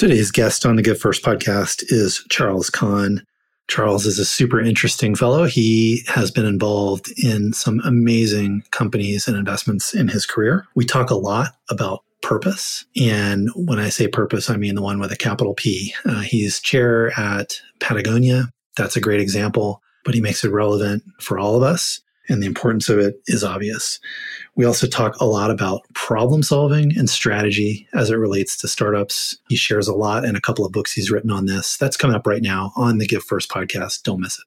Today's guest on the Give First podcast is Charles Conn. Charles is a super interesting fellow. He has been involved in some amazing companies and investments in his career. We talk a lot about purpose. And when I say purpose, I mean the one with a capital P. Uh, he's chair at Patagonia. That's a great example, but he makes it relevant for all of us and the importance of it is obvious. We also talk a lot about problem solving and strategy as it relates to startups. He shares a lot in a couple of books he's written on this. That's coming up right now on the Give First podcast. Don't miss it.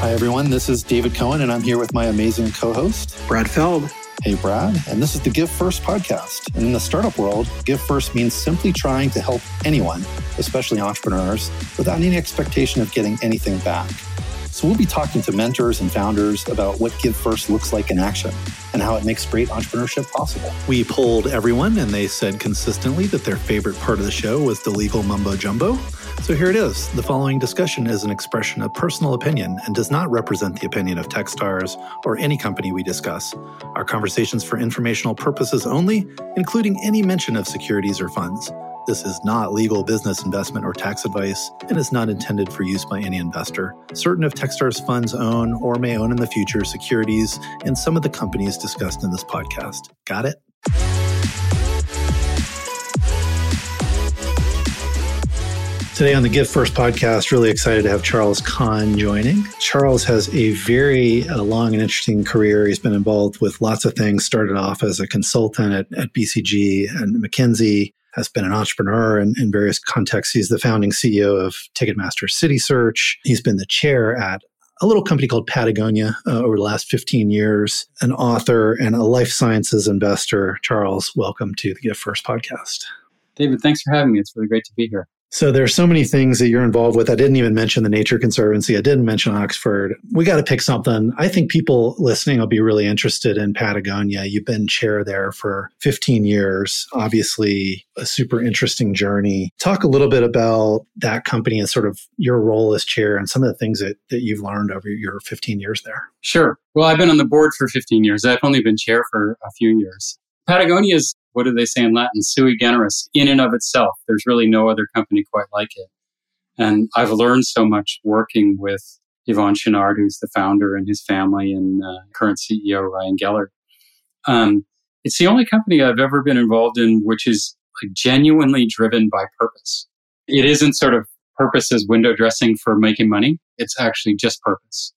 Hi, everyone. This is David Cohen, and I'm here with my amazing co host, Brad Feld. Hey, Brad, and this is the Give First podcast. And in the startup world, Give First means simply trying to help anyone, especially entrepreneurs, without any expectation of getting anything back. So we'll be talking to mentors and founders about what Give First looks like in action and how it makes great entrepreneurship possible. We polled everyone, and they said consistently that their favorite part of the show was the legal mumbo jumbo. So here it is. The following discussion is an expression of personal opinion and does not represent the opinion of Techstars or any company we discuss. Our conversations for informational purposes only, including any mention of securities or funds. This is not legal business investment or tax advice and is not intended for use by any investor. Certain of Techstars funds own or may own in the future securities in some of the companies discussed in this podcast. Got it? Today on the Give First podcast, really excited to have Charles Conn joining. Charles has a very uh, long and interesting career. He's been involved with lots of things, started off as a consultant at, at BCG and McKinsey, has been an entrepreneur in, in various contexts. He's the founding CEO of Ticketmaster City Search. He's been the chair at a little company called Patagonia uh, over the last 15 years, an author and a life sciences investor. Charles, welcome to the Give First podcast. David, thanks for having me. It's really great to be here. So there's so many things that you're involved with. I didn't even mention the Nature Conservancy. I didn't mention Oxford. We got to pick something. I think people listening will be really interested in Patagonia. You've been chair there for 15 years. Obviously, a super interesting journey. Talk a little bit about that company and sort of your role as chair and some of the things that, that you've learned over your 15 years there. Sure. Well, I've been on the board for 15 years. I've only been chair for a few years. Patagonia is what do they say in Latin? Sui generis, in and of itself. There's really no other company quite like it. And I've learned so much working with Yvon Chouinard, who's the founder and his family, and uh, current CEO Ryan Gellert. Um, it's the only company I've ever been involved in which is like genuinely driven by purpose. It isn't sort of purpose as window dressing for making money. It's actually just purpose.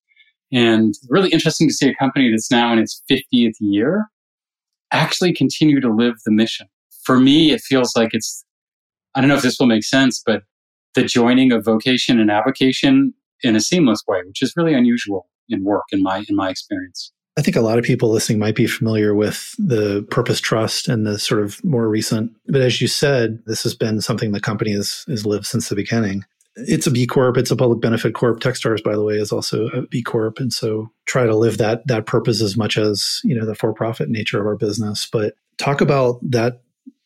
And really interesting to see a company that's now in its 50th year actually continue to live the mission. For me, it feels like it's, I don't know if this will make sense, but the joining of vocation and avocation in a seamless way, which is really unusual in work in my in my experience. I think a lot of people listening might be familiar with the Purpose Trust and the sort of more recent, but as you said, this has been something the company has, has lived since the beginning it's a B Corp. It's a public benefit corp. Techstars, by the way, is also a B Corp, and so try to live that that purpose as much as you know the for profit nature of our business. But talk about that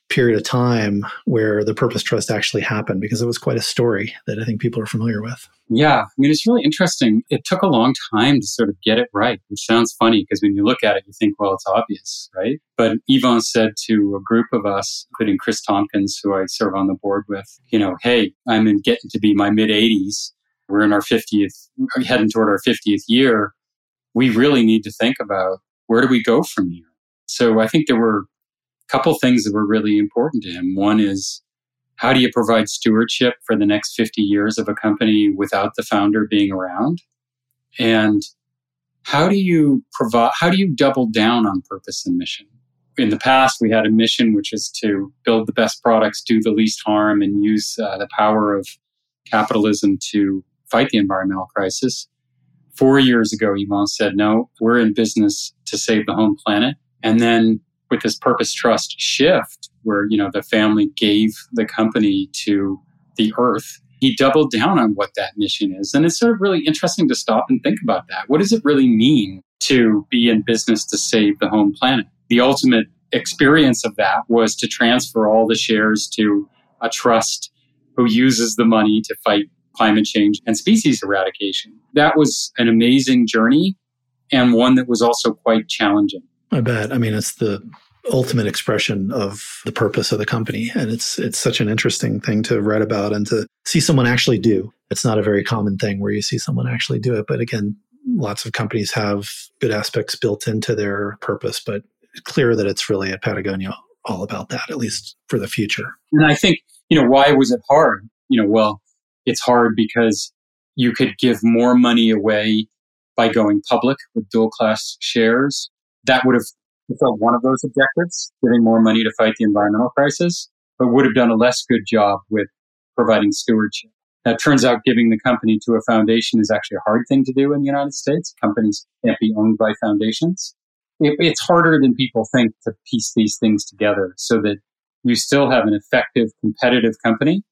period of time where the Purpose Trust actually happened because it was quite a story that I think people are familiar with. Yeah, I mean, it's really interesting. It took a long time to sort of get it right, which sounds funny because when you look at it, you think, well, it's obvious, right? But Yvon said to a group of us, including Kris Tompkins, who I serve on the board with, you know, hey, I'm in getting to be my mid 80s. We're in our 50th, heading toward our 50th year. We really need to think about where do we go from here? So I think there were couple things that were really important to him. One is how do you provide stewardship for the next 50 years of a company without the founder being around? And how do you provide, how do you double down on purpose and mission? In the past, we had a mission which is to build the best products, do the least harm, and use uh, the power of capitalism to fight the environmental crisis. Four years ago, Yvon said, no, we're in business to save the home planet. And then with this purpose trust shift where you know the family gave the company to the earth he doubled down on what that mission is. And it's sort of really interesting to stop and think about that. What does it really mean to be in business to save the home planet? The ultimate experience of that was to transfer all the shares to a trust who uses the money to fight climate change and species eradication. That was an amazing journey and one that was also quite challenging I bet. I mean, it's the ultimate expression of the purpose of the company. And it's it's such an interesting thing to write about and to see someone actually do. It's not a very common thing where you see someone actually do it. But again, lots of companies have good aspects built into their purpose, but it's clear that it's really at Patagonia all about that, at least for the future. And I think, you know, why was it hard? You know, well, it's hard because you could give more money away by going public with dual class shares. That would have fulfilled one of those objectives, giving more money to fight the environmental crisis, but would have done a less good job with providing stewardship. That turns out giving the company to a foundation is actually a hard thing to do in the United States. Companies can't be owned by foundations. It, it's harder than people think to piece these things together so that you still have an effective, competitive company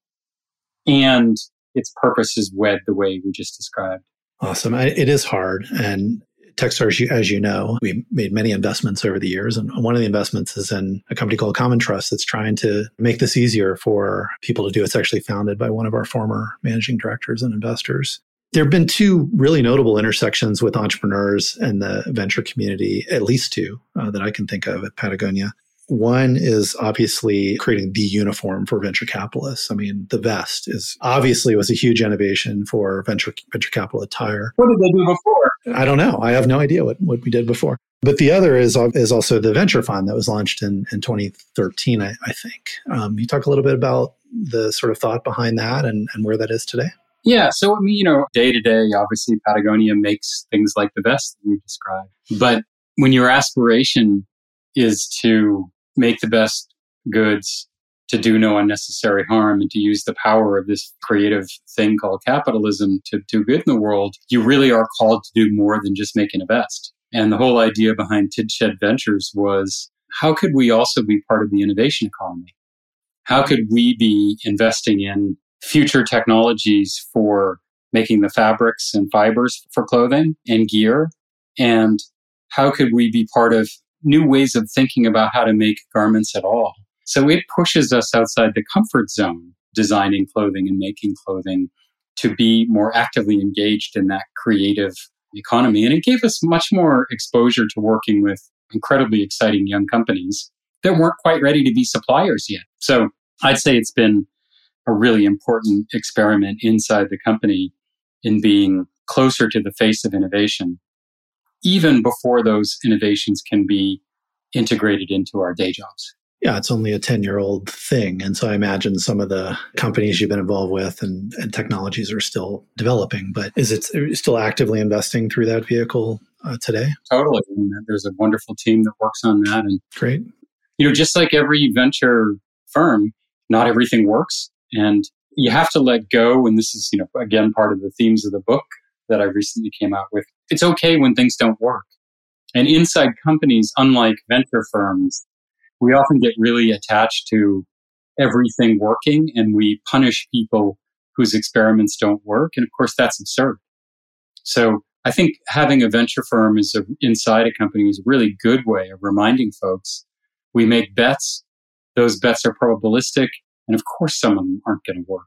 and its purpose is wed the way we just described. Awesome. It is hard. And Techstars, as you know, we made many investments over the years. And one of the investments is in a company called Common Trust that's trying to make this easier for people to do. It's actually founded by one of our former managing directors and investors. There have been two really notable intersections with entrepreneurs and the venture community, at least two uh, that I can think of at Patagonia. One is obviously creating the uniform for venture capitalists. I mean, the vest is obviously was a huge innovation for venture venture capital attire. What did they do before? I don't know. I have no idea what, what we did before. But the other is is also the venture fund that was launched in, in 2013, I, I think. Um, you talk a little bit about the sort of thought behind that and, and where that is today? Yeah. So, I mean, you know, day to day, obviously, Patagonia makes things like the vest that you described. But when your aspiration is to make the best goods to do no unnecessary harm and to use the power of this creative thing called capitalism to do good in the world, you really are called to do more than just making a vest. And the whole idea behind Tin Shed Ventures was how could we also be part of the innovation economy? How could we be investing in future technologies for making the fabrics and fibers for clothing and gear? And how could we be part of new ways of thinking about how to make garments at all. So it pushes us outside the comfort zone, designing clothing and making clothing to be more actively engaged in that creative economy. And it gave us much more exposure to working with incredibly exciting young companies that weren't quite ready to be suppliers yet. So I'd say it's been a really important experiment inside the company in being closer to the face of innovation even before those innovations can be integrated into our day jobs. Yeah, it's only a 10 year old thing. And so I imagine some of the companies you've been involved with and, and technologies are still developing. But is it still actively investing through that vehicle uh, today? Totally. And there's a wonderful team that works on that. And great. You know, just like every venture firm, not everything works. And you have to let go. And this is, you know, again, part of the themes of the book that I recently came out with. It's okay when things don't work. And inside companies, unlike venture firms, we often get really attached to everything working and we punish people whose experiments don't work. And of course, that's absurd. So I think having a venture firm is a, inside a company is a really good way of reminding folks we make bets. Those bets are probabilistic. And of course, some of them aren't going to work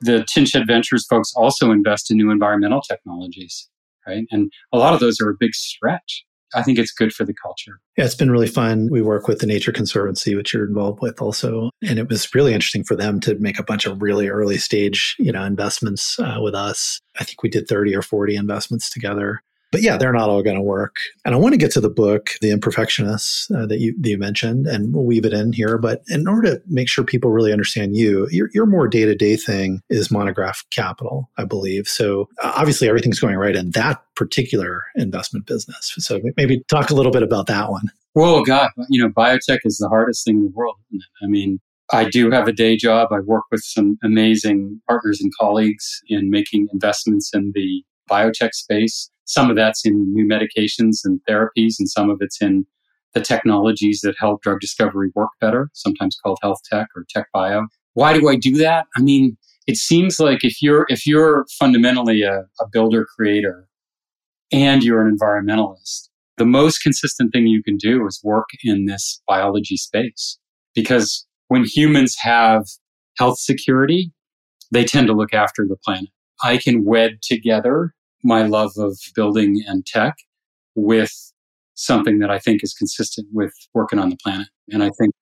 the Tin Shed Ventures folks also invest in new environmental technologies, right? And a lot of those are a big stretch. I think it's good for the culture. Yeah, it's been really fun. We work with the Nature Conservancy, which you're involved with also, and it was really interesting for them to make a bunch of really early stage, you know, investments uh, with us. I think we did 30 or 40 investments together. But yeah, they're not all going to work. And I want to get to the book, The Imperfectionists, uh, that, you, that you mentioned, and we'll weave it in here. But in order to make sure people really understand you, your, your more day to day thing is monograph capital, I believe. So uh, obviously, everything's going right in that particular investment business. So maybe talk a little bit about that one. Well, God, you know, biotech is the hardest thing in the world, I mean, I do have a day job. I work with some amazing partners and colleagues in making investments in the biotech space. Some of that's in new medications and therapies, and some of it's in the technologies that help drug discovery work better, sometimes called health tech or tech bio. Why do I do that? I mean, it seems like if you're if you're fundamentally a, a builder creator and you're an environmentalist, the most consistent thing you can do is work in this biology space. Because when humans have health security, they tend to look after the planet. I can wed together my love of building and tech with something that I think is consistent with working on the planet. And I think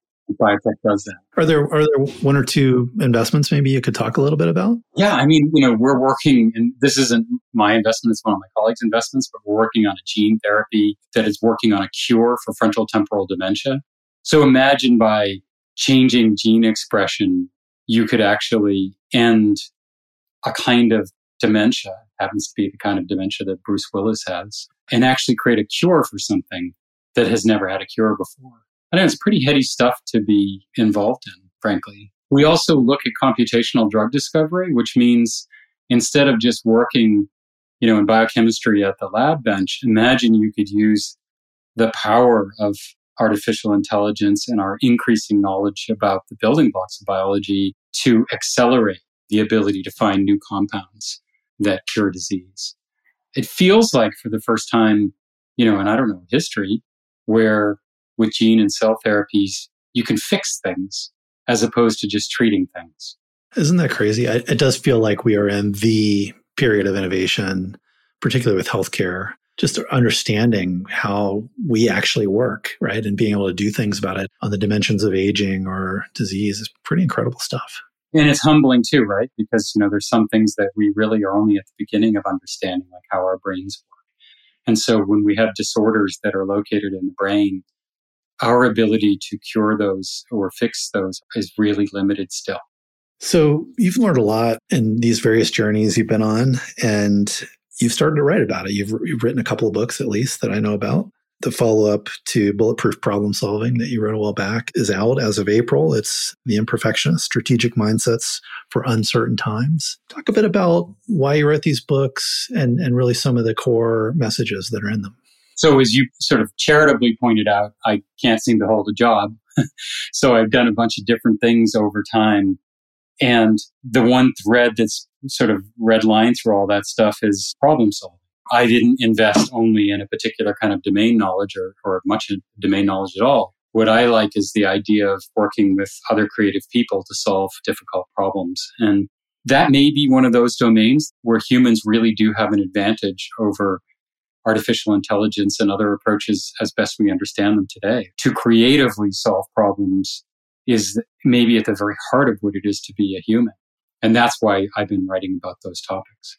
biotech does that. Are there are there one or two investments maybe you could talk a little bit about? Yeah, I mean, you know, we're working, and this isn't my investment; it's one of my colleagues' investments. But we're working on a gene therapy that is working on a cure for frontal temporal dementia. So imagine by changing gene expression, you could actually end a kind of dementia, happens to be the kind of dementia that Bruce Willis has, and actually create a cure for something that has never had a cure before. I know it's pretty heady stuff to be involved in, frankly. We also look at computational drug discovery, which means instead of just working, you know, in biochemistry at the lab bench, imagine you could use the power of artificial intelligence and our increasing knowledge about the building blocks of biology to accelerate the ability to find new compounds that cure disease. It feels like for the first time, you know, and I don't know history, where with gene and cell therapies, you can fix things as opposed to just treating things. Isn't that crazy? It does feel like we are in the period of innovation, particularly with healthcare, just understanding how we actually work, right? And being able to do things about it on the dimensions of aging or disease is pretty incredible stuff. And it's humbling too, right? Because, you know, there's some things that we really are only at the beginning of understanding, like how our brains work. And so when we have disorders that are located in the brain, our ability to cure those or fix those is really limited still. So you've learned a lot in these various journeys you've been on, and you've started to write about it. You've, you've written a couple of books, at least, that I know about. The follow up to Bulletproof Problem Solving that you wrote a while back is out as of April. It's The Imperfectionist Strategic Mindsets for Uncertain Times. Talk a bit about why you wrote these books and, and really some of the core messages that are in them. So, as you sort of charitably pointed out, I can't seem to hold a job. so, I've done a bunch of different things over time. And the one thread that's sort of red line through all that stuff is problem solving. I didn't invest only in a particular kind of domain knowledge or, or much domain knowledge at all. What I like is the idea of working with other creative people to solve difficult problems. And that may be one of those domains where humans really do have an advantage over artificial intelligence and other approaches as best we understand them today. To creatively solve problems is maybe at the very heart of what it is to be a human. And that's why I've been writing about those topics.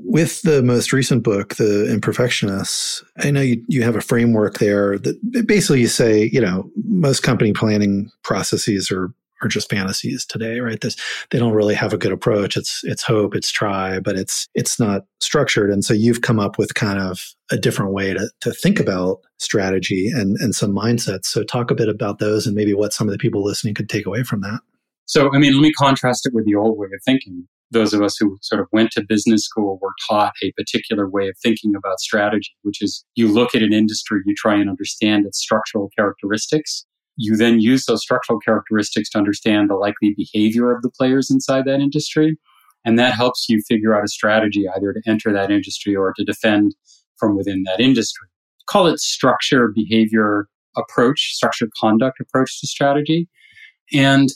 With the most recent book, The Imperfectionists, I know you, you have a framework there that basically you say, you know, most company planning processes are are just fantasies today, right? This, they don't really have a good approach. It's it's hope, it's try, but it's it's not structured. And so you've come up with kind of a different way to to think about strategy and and some mindsets. So talk a bit about those and maybe what some of the people listening could take away from that. So I mean, let me contrast it with the old way of thinking. Those of us who sort of went to business school were taught a particular way of thinking about strategy, which is you look at an industry, you try and understand its structural characteristics, you then use those structural characteristics to understand the likely behavior of the players inside that industry. And that helps you figure out a strategy either to enter that industry or to defend from within that industry. Call it structure behavior approach, structure conduct approach to strategy. And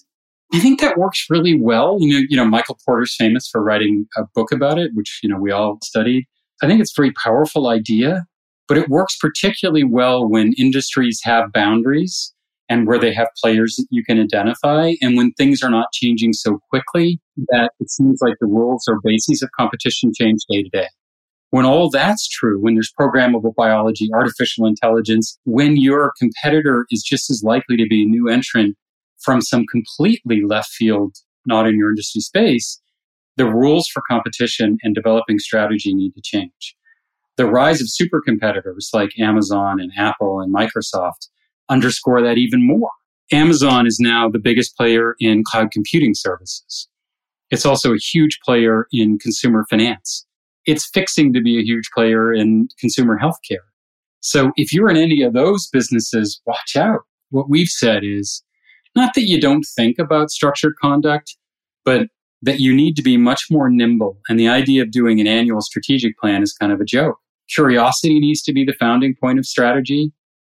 I think that works really well. You know, you know, Michael Porter's famous for writing a book about it, which, you know, we all studied. I think it's a very powerful idea, but it works particularly well when industries have boundaries and where they have players that you can identify. And when things are not changing so quickly that it seems like the rules or bases of competition change day to day. When all that's true, when there's programmable biology, artificial intelligence, when your competitor is just as likely to be a new entrant from some completely left field, not in your industry space, the rules for competition and developing strategy need to change. The rise of super competitors like Amazon and Apple and Microsoft underscore that even more. Amazon is now the biggest player in cloud computing services. It's also a huge player in consumer finance. It's fixing to be a huge player in consumer healthcare. So if you're in any of those businesses, watch out. What we've said is not that you don't think about structured conduct, but that you need to be much more nimble. And the idea of doing an annual strategic plan is kind of a joke. Curiosity needs to be the founding point of strategy.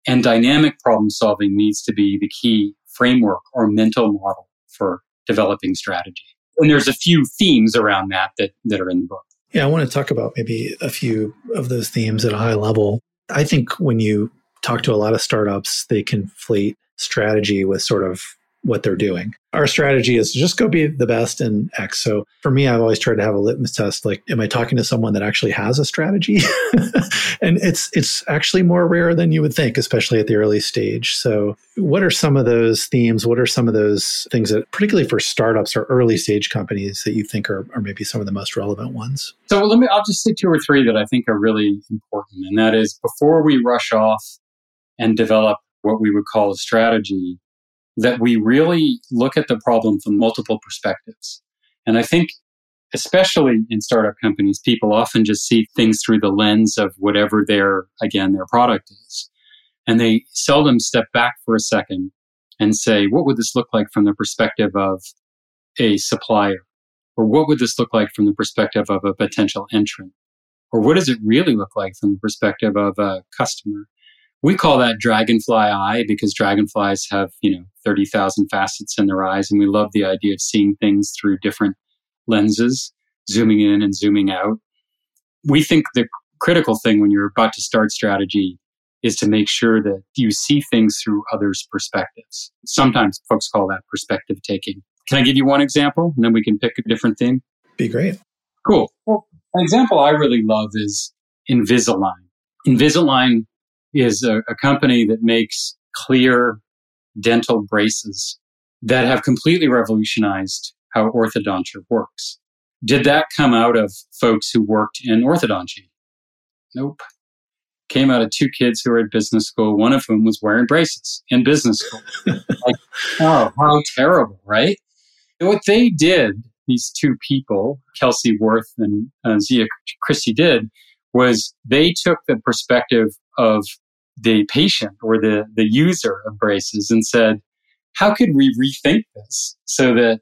And dynamic problem solving needs to be the key framework or mental model for developing strategy. And there's a few themes around that, that that are in the book. Yeah, I want to talk about maybe a few of those themes at a high level. I think when you talk to a lot of startups, they conflate strategy with sort of what they're doing. Our strategy is just go be the best in X. So for me, I've always tried to have a litmus test like, am I talking to someone that actually has a strategy? and it's it's actually more rare than you would think, especially at the early stage. So what are some of those themes? What are some of those things that particularly for startups or early stage companies that you think are, are maybe some of the most relevant ones? So let me I'll just say two or three that I think are really important. And that is before we rush off and develop what we would call a strategy, that we really look at the problem from multiple perspectives. And I think, especially in startup companies, people often just see things through the lens of whatever their, again, their product is. And they seldom step back for a second and say, what would this look like from the perspective of a supplier? Or what would this look like from the perspective of a potential entrant? Or what does it really look like from the perspective of a customer? We call that dragonfly eye because dragonflies have, you know, 30,000 facets in their eyes. And we love the idea of seeing things through different lenses, zooming in and zooming out. We think the critical thing when you're about to start strategy is to make sure that you see things through others' perspectives. Sometimes folks call that perspective taking. Can I give you one example and then we can pick a different theme? Be great. Cool. Well, an example I really love is Invisalign. Invisalign is a, a company that makes clear dental braces that have completely revolutionized how orthodontia works. Did that come out of folks who worked in orthodonty? Nope. Came out of two kids who were at business school, one of whom was wearing braces in business school. like, oh, how terrible, right? And what they did, these two people, Kelsey Wirth and uh, Zia Chishti did, was they took the perspective of the patient or the, the user of braces and said, how could we rethink this so that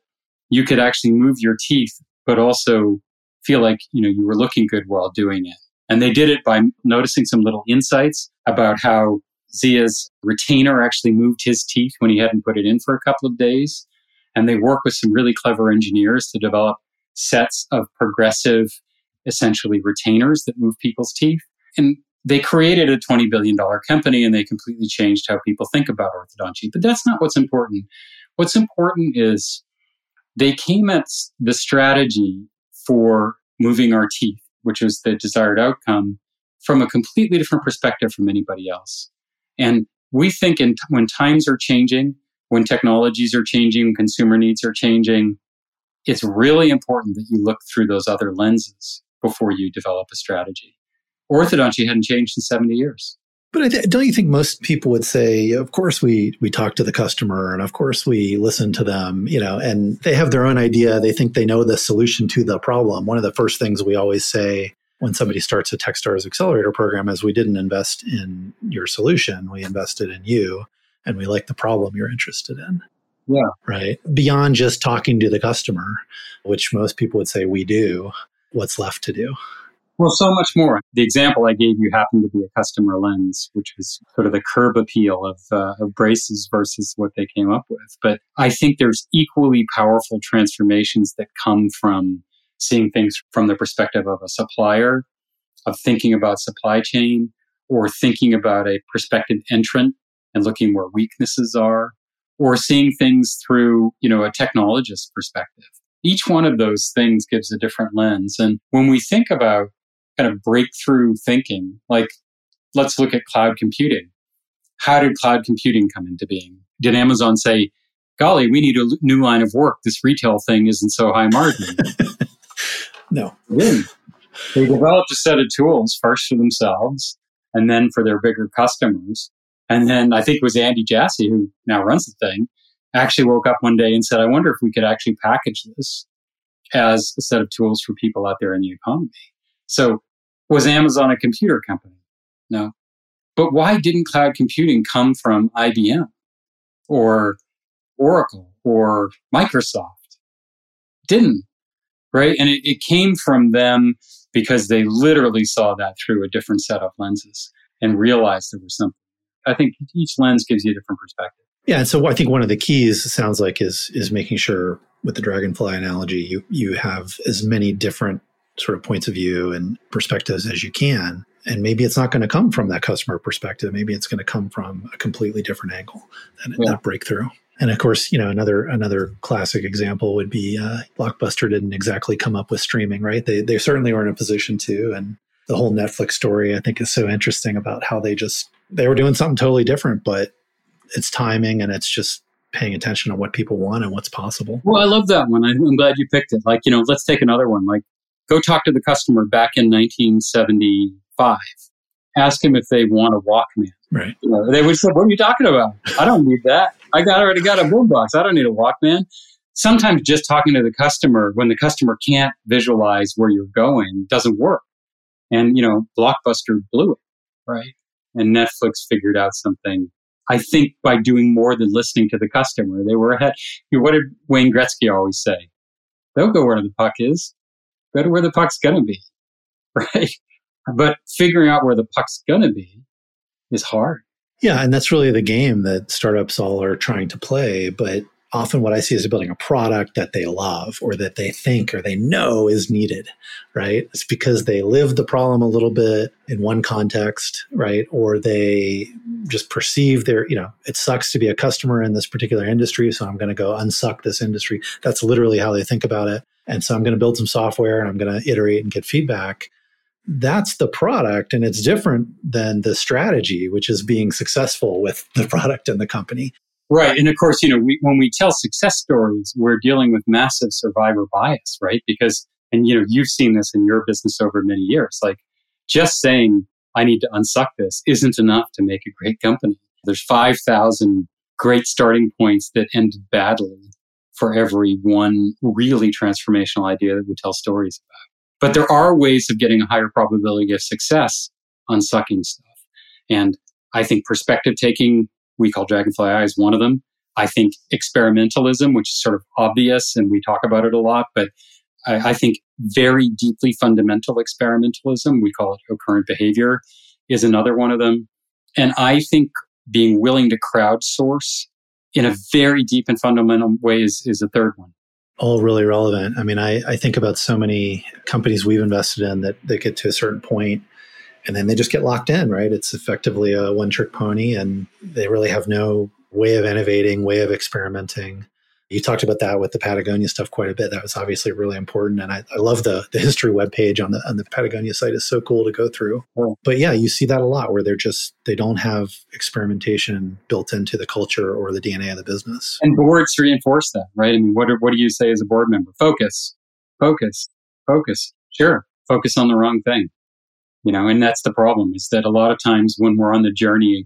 you could actually move your teeth, but also feel like, you know, you were looking good while doing it. And they did it by noticing some little insights about how Zia's retainer actually moved his teeth when he hadn't put it in for a couple of days. And they work with some really clever engineers to develop sets of progressive, essentially retainers that move people's teeth. And they created a $20 billion company and they completely changed how people think about orthodontia. But that's not what's important. What's important is they came at the strategy for moving our teeth, which was the desired outcome, from a completely different perspective from anybody else. And we think in, when times are changing, when technologies are changing, consumer needs are changing, it's really important that you look through those other lenses before you develop a strategy orthodonty hadn't changed in 70 years. But don't you think most people would say, of course we we talk to the customer and of course we listen to them, you know, and they have their own idea. They think they know the solution to the problem. One of the first things we always say when somebody starts a Techstars accelerator program is we didn't invest in your solution, we invested in you and we like the problem you're interested in. Yeah. Right. Beyond just talking to the customer, which most people would say we do, what's left to do? Well, so much more. The example I gave you happened to be a customer lens, which was sort of the curb appeal of, uh, of braces versus what they came up with. But I think there's equally powerful transformations that come from seeing things from the perspective of a supplier, of thinking about supply chain, or thinking about a prospective entrant and looking where weaknesses are, or seeing things through, you know, a technologist perspective. Each one of those things gives a different lens. And when we think about kind of breakthrough thinking. Like, let's look at cloud computing. How did cloud computing come into being? Did Amazon say, golly, we need a new line of work. This retail thing isn't so high margin? no. They, they developed a set of tools first for themselves and then for their bigger customers. And then I think it was Andy Jassy, who now runs the thing, actually woke up one day and said, I wonder if we could actually package this as a set of tools for people out there in the economy. So was Amazon a computer company? No. But why didn't cloud computing come from IBM or Oracle or Microsoft? Didn't, right? And it, it came from them because they literally saw that through a different set of lenses and realized there was something. I think each lens gives you a different perspective. Yeah, and so I think one of the keys sounds like is is making sure with the dragonfly analogy, you you have as many different sort of points of view and perspectives as you can. and maybe it's not going to come from that customer perspective. Maybe it's going to come from a completely different angle that, yeah. that breakthrough. And of course you know another another classic example would be uh, blockbuster didn't exactly come up with streaming right? They, they certainly were in a position to and the whole netflix story i think is so interesting about how they just they were doing something totally different but it's timing and it's just paying attention to what people want and what's possible. Well i love that one. I'm glad you picked it. Like you know let's take another one. Like go talk to the customer back in 1975 ask him if they want a walkman. Right. You know, they would say what are you talking about? I don't need that. I got already got a boombox i don't need a walkman. Sometimes just talking to the customer when the customer can't visualize where you're going doesn't work. And you know blockbuster blew it. Right. And netflix figured out something. I think by doing more than listening to the customer, they were ahead. What did Wayne Gretzky always say? Don't go where the puck is go where the puck's going to be, right? But figuring out where the puck's going to be is hard. Yeah, and that's really the game that startups all are trying to play. But often what I see is building a product that they love or that they think or they know is needed, right? It's because they live the problem a little bit in one context, right? Or they just perceive their, you know, it sucks to be a customer in this particular industry, so I'm going to go unsuck this industry. That's literally how they think about it. And so I'm going to build some software and I'm going to iterate and get feedback. That's the product. And it's different than the strategy, which is being successful with the product and the company. Right. And of course, you know, we, when we tell success stories, we're dealing with massive survivor bias, right? Because, and you know, you've seen this in your business over many years. Like just saying, I need to unsuck this isn't enough to make a great company. There's 5,000 great starting points that ended badly for every one really transformational idea that we tell stories about. But there are ways of getting a higher probability of success on sucking stuff. And I think perspective taking, we call Dragonfly Eye, is one of them. I think experimentalism, which is sort of obvious and we talk about it a lot, but I, I think very deeply fundamental experimentalism, we call it occurrent behavior, is another one of them. And I think being willing to crowdsource in a very deep and fundamental way is, is a third one. All really relevant. I mean, I, I think about so many companies we've invested in that, that get to a certain point and then they just get locked in, right? It's effectively a one trick pony and they really have no way of innovating, way of experimenting you talked about that with the Patagonia stuff quite a bit. That was obviously really important. And I, I love the, the history webpage on the on the Patagonia site is so cool to go through. But yeah, you see that a lot where they're just they don't have experimentation built into the culture or the DNA of the business. And boards reinforce that, right? I mean, what, what do you say as a board member? Focus, focus, focus. Sure, focus on the wrong thing. You know, and that's the problem is that a lot of times when we're on the journey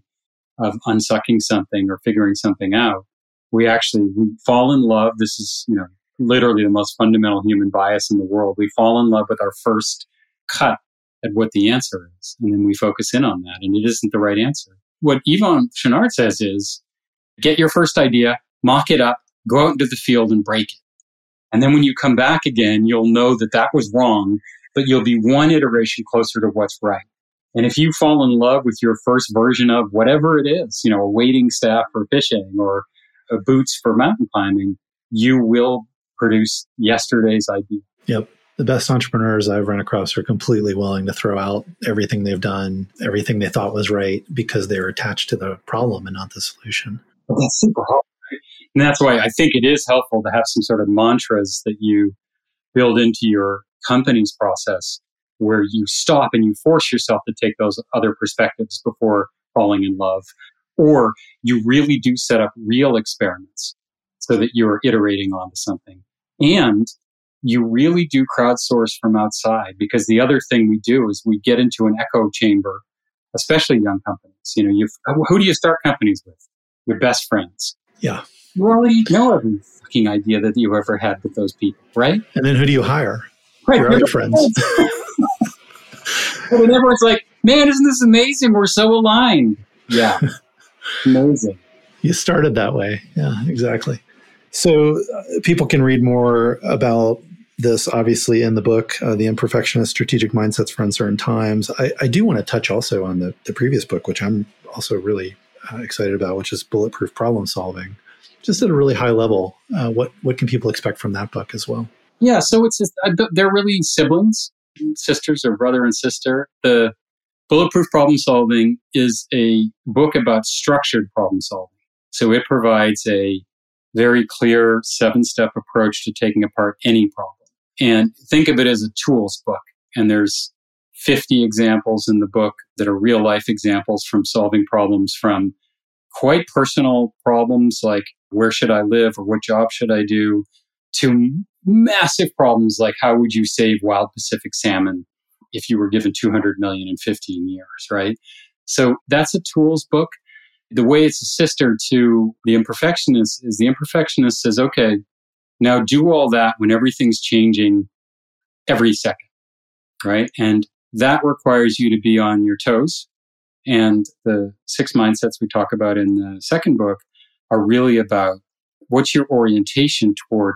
of unsucking something or figuring something out, we actually we fall in love. This is, you know, literally the most fundamental human bias in the world. We fall in love with our first cut at what the answer is. And then we focus in on that. And it isn't the right answer. What Yvon Chouinard says is get your first idea, mock it up, go out into the field and break it. And then when you come back again, you'll know that that was wrong, but you'll be one iteration closer to what's right. And if you fall in love with your first version of whatever it is, you know, a wading staff for fishing or uh, boots for mountain climbing, you will produce yesterday's idea. Yep. The best entrepreneurs I've run across are completely willing to throw out everything they've done, everything they thought was right, because they're attached to the problem and not the solution. that's super hard. And that's why I think it is helpful to have some sort of mantras that you build into your company's process where you stop and you force yourself to take those other perspectives before falling in love or you really do set up real experiments so that you're iterating onto something. And you really do crowdsource from outside because the other thing we do is we get into an echo chamber, especially young companies. You know, you who do you start companies with? Your best friends. Yeah. You already know every fucking idea that you ever had with those people, right? And then who do you hire? Right. Your other friends. and everyone's like, man, isn't this amazing? We're so aligned. Yeah. Amazing. You started that way. Yeah, exactly. So uh, people can read more about this obviously in the book, uh, The Imperfectionist Strategic Mindsets for Uncertain Times. I, I do want to touch also on the, the previous book, which I'm also really uh, excited about, which is Bulletproof Problem Solving. Just at a really high level, uh, what, what can people expect from that book as well? Yeah, so it's just, uh, they're really siblings, sisters or brother and sister. The Bulletproof Problem Solving is a book about structured problem solving. So it provides a very clear seven step approach to taking apart any problem. And think of it as a tools book. And there's 50 examples in the book that are real life examples from solving problems from quite personal problems like where should I live or what job should I do to massive problems like how would you save wild Pacific salmon if you were given 200 million in 15 years, right? So that's a tools book. The way it's a sister to the imperfectionist is the imperfectionist says, okay, now do all that when everything's changing every second, right? And that requires you to be on your toes. And the six mindsets we talk about in the second book are really about what's your orientation toward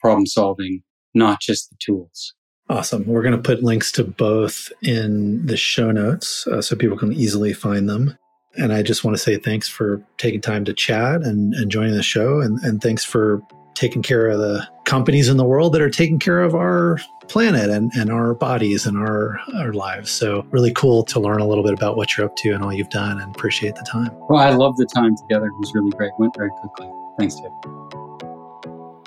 problem solving, not just the tools. Awesome. We're going to put links to both in the show notes uh, so people can easily find them. And I just want to say thanks for taking time to chat and, and joining the show. And, and thanks for taking care of the companies in the world that are taking care of our planet and, and our bodies and our, our lives. So, really cool to learn a little bit about what you're up to and all you've done and appreciate the time. Well, I love the time together. It was really great. Went very quickly. Thanks, Dave.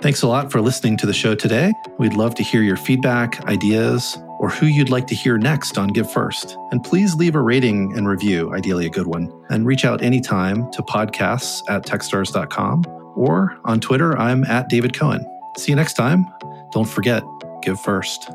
Thanks a lot for listening to the show today. We'd love to hear your feedback, ideas, or who you'd like to hear next on Give First. And please leave a rating and review, ideally a good one. And reach out anytime to podcasts at techstars.com or on Twitter, I'm at David Cohen. See you next time. Don't forget, give first.